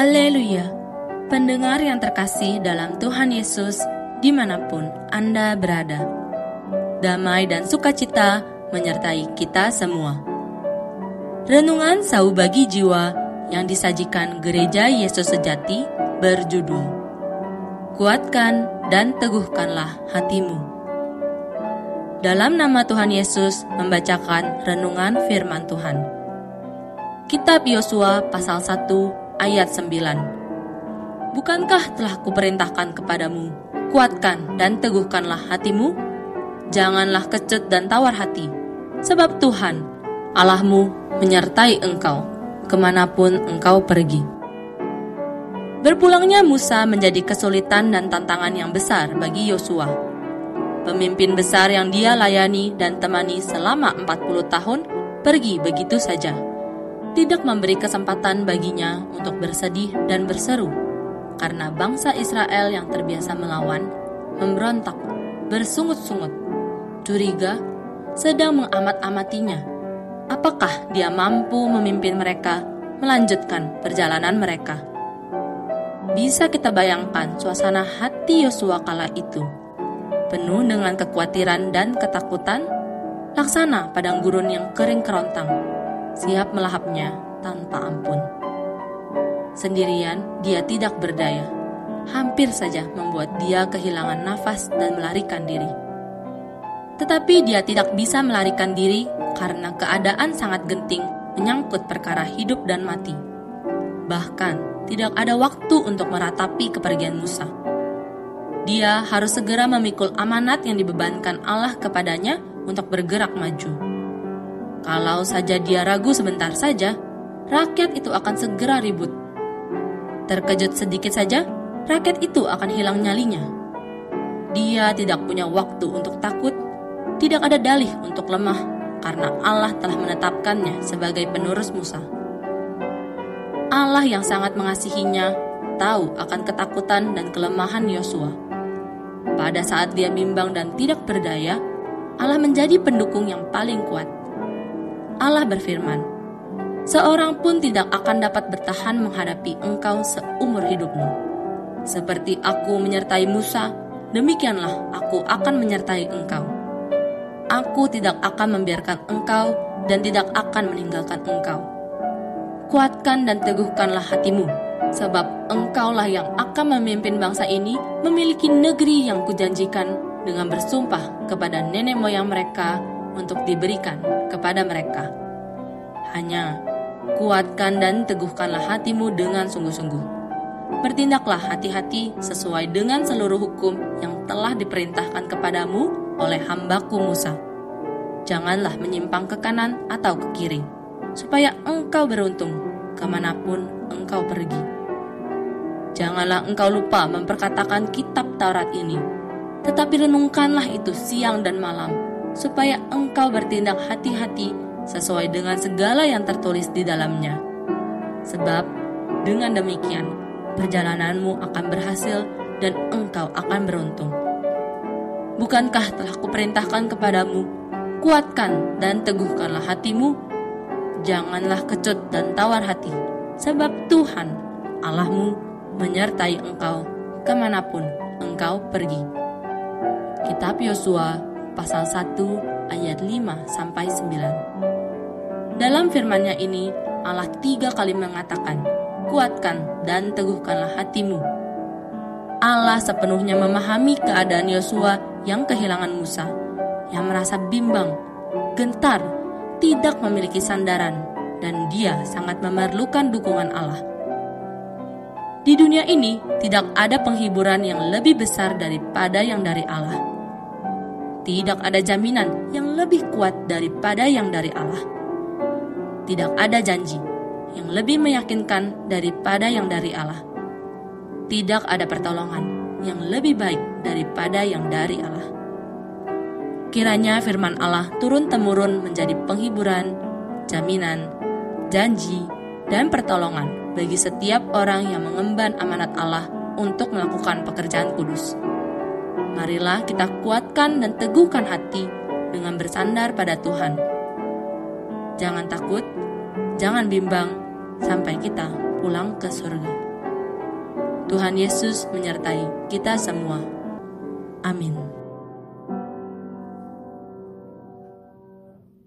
Haleluya! Pendengar yang terkasih dalam Tuhan Yesus, di mana pun Anda berada. Damai dan sukacita menyertai kita semua. Renungan Sau Bagi Jiwa yang disajikan Gereja Yesus Sejati berjudul Kuatkan dan teguhkanlah hatimu. Dalam nama Tuhan Yesus membacakan renungan firman Tuhan. Kitab Yosua pasal 1 ayat 9. Bukankah telah kuperintahkan kepadamu, kuatkan dan teguhkanlah hatimu? Janganlah kecut dan tawar hati, sebab Tuhan, Allahmu, menyertai engkau, ke mana pun engkau pergi. Berpulangnya Musa menjadi kesulitan dan tantangan yang besar bagi Yosua. Pemimpin besar yang dia layani dan temani selama 40 tahun pergi begitu saja tidak memberi kesempatan baginya untuk bersedih dan berseru, karena bangsa Israel yang terbiasa melawan, memberontak, bersungut-sungut, curiga, sedang mengamat-amatinya. Apakah dia mampu memimpin mereka melanjutkan perjalanan mereka? Bisa kita bayangkan suasana hati Yosua kala itu, penuh dengan kekhawatiran dan ketakutan, laksana padang gurun yang kering kerontang siap melahapnya tanpa ampun. Sendirian, dia tidak berdaya, hampir saja membuat dia kehilangan nafas dan melarikan diri. Tetapi dia tidak bisa melarikan diri karena keadaan sangat genting menyangkut perkara hidup dan mati. Bahkan, tidak ada waktu untuk meratapi kepergian Musa. Dia harus segera memikul amanat yang dibebankan Allah kepadanya untuk bergerak maju kalau saja dia ragu sebentar saja, rakyat itu akan segera ribut. Terkejut sedikit saja, rakyat itu akan hilang nyalinya. Dia tidak punya waktu untuk takut, tidak ada dalih untuk lemah, karena Allah telah menetapkannya sebagai penerus Musa. Allah yang sangat mengasihinya tahu akan ketakutan dan kelemahan Yosua. Pada saat dia bimbang dan tidak berdaya, Allah menjadi pendukung yang paling kuat. Allah berfirman, Seorang pun tidak akan dapat bertahan menghadapi engkau seumur hidupmu. Seperti aku menyertai Musa, demikianlah aku akan menyertai engkau. Aku tidak akan membiarkan engkau dan tidak akan meninggalkan engkau. Kuatkan dan teguhkanlah hatimu, sebab engkaulah yang akan memimpin bangsa ini memiliki negeri yang kujanjikan dengan bersumpah kepada nenek moyang mereka untuk diberikan kepada mereka. Hanya kuatkan dan teguhkanlah hatimu dengan sungguh-sungguh. Bertindaklah hati-hati sesuai dengan seluruh hukum yang telah diperintahkan kepadamu oleh hambaku Musa. Janganlah menyimpang ke kanan atau ke kiri, supaya engkau beruntung ke mana pun engkau pergi. Janganlah engkau lupa memperkatakan kitab Taurat ini, tetapi renungkanlah itu siang dan malam, supaya engkau bertindak hati-hati sesuai dengan segala yang tertulis di dalamnya. Sebab dengan demikian perjalananmu akan berhasil dan engkau akan beruntung. Bukankah telah kuperintahkan kepadamu, kuatkan dan teguhkanlah hatimu, janganlah kecut dan tawar hati, sebab Tuhan Allahmu menyertai engkau ke mana pun engkau pergi. Kitab Yosua pasal 1 ayat 5 sampai 9. Dalam firman-Nya ini, Allah tiga kali mengatakan, "Kuatkan dan teguhkanlah hatimu." Allah sepenuhnya memahami keadaan Yosua yang kehilangan Musa, yang merasa bimbang, gentar, tidak memiliki sandaran, dan dia sangat memerlukan dukungan Allah. Di dunia ini tidak ada penghiburan yang lebih besar daripada yang dari Allah. Tidak ada jaminan yang lebih kuat daripada yang dari Allah. Tidak ada janji yang lebih meyakinkan daripada yang dari Allah. Tidak ada pertolongan yang lebih baik daripada yang dari Allah. Kiranya firman Allah turun-temurun menjadi penghiburan, jaminan, janji, dan pertolongan bagi setiap orang yang mengemban amanat Allah untuk melakukan pekerjaan kudus. Marilah kita kuatkan dan teguhkan hati dengan bersandar pada Tuhan. Jangan takut, jangan bimbang sampai kita pulang ke surga. Tuhan Yesus menyertai kita semua. Amin.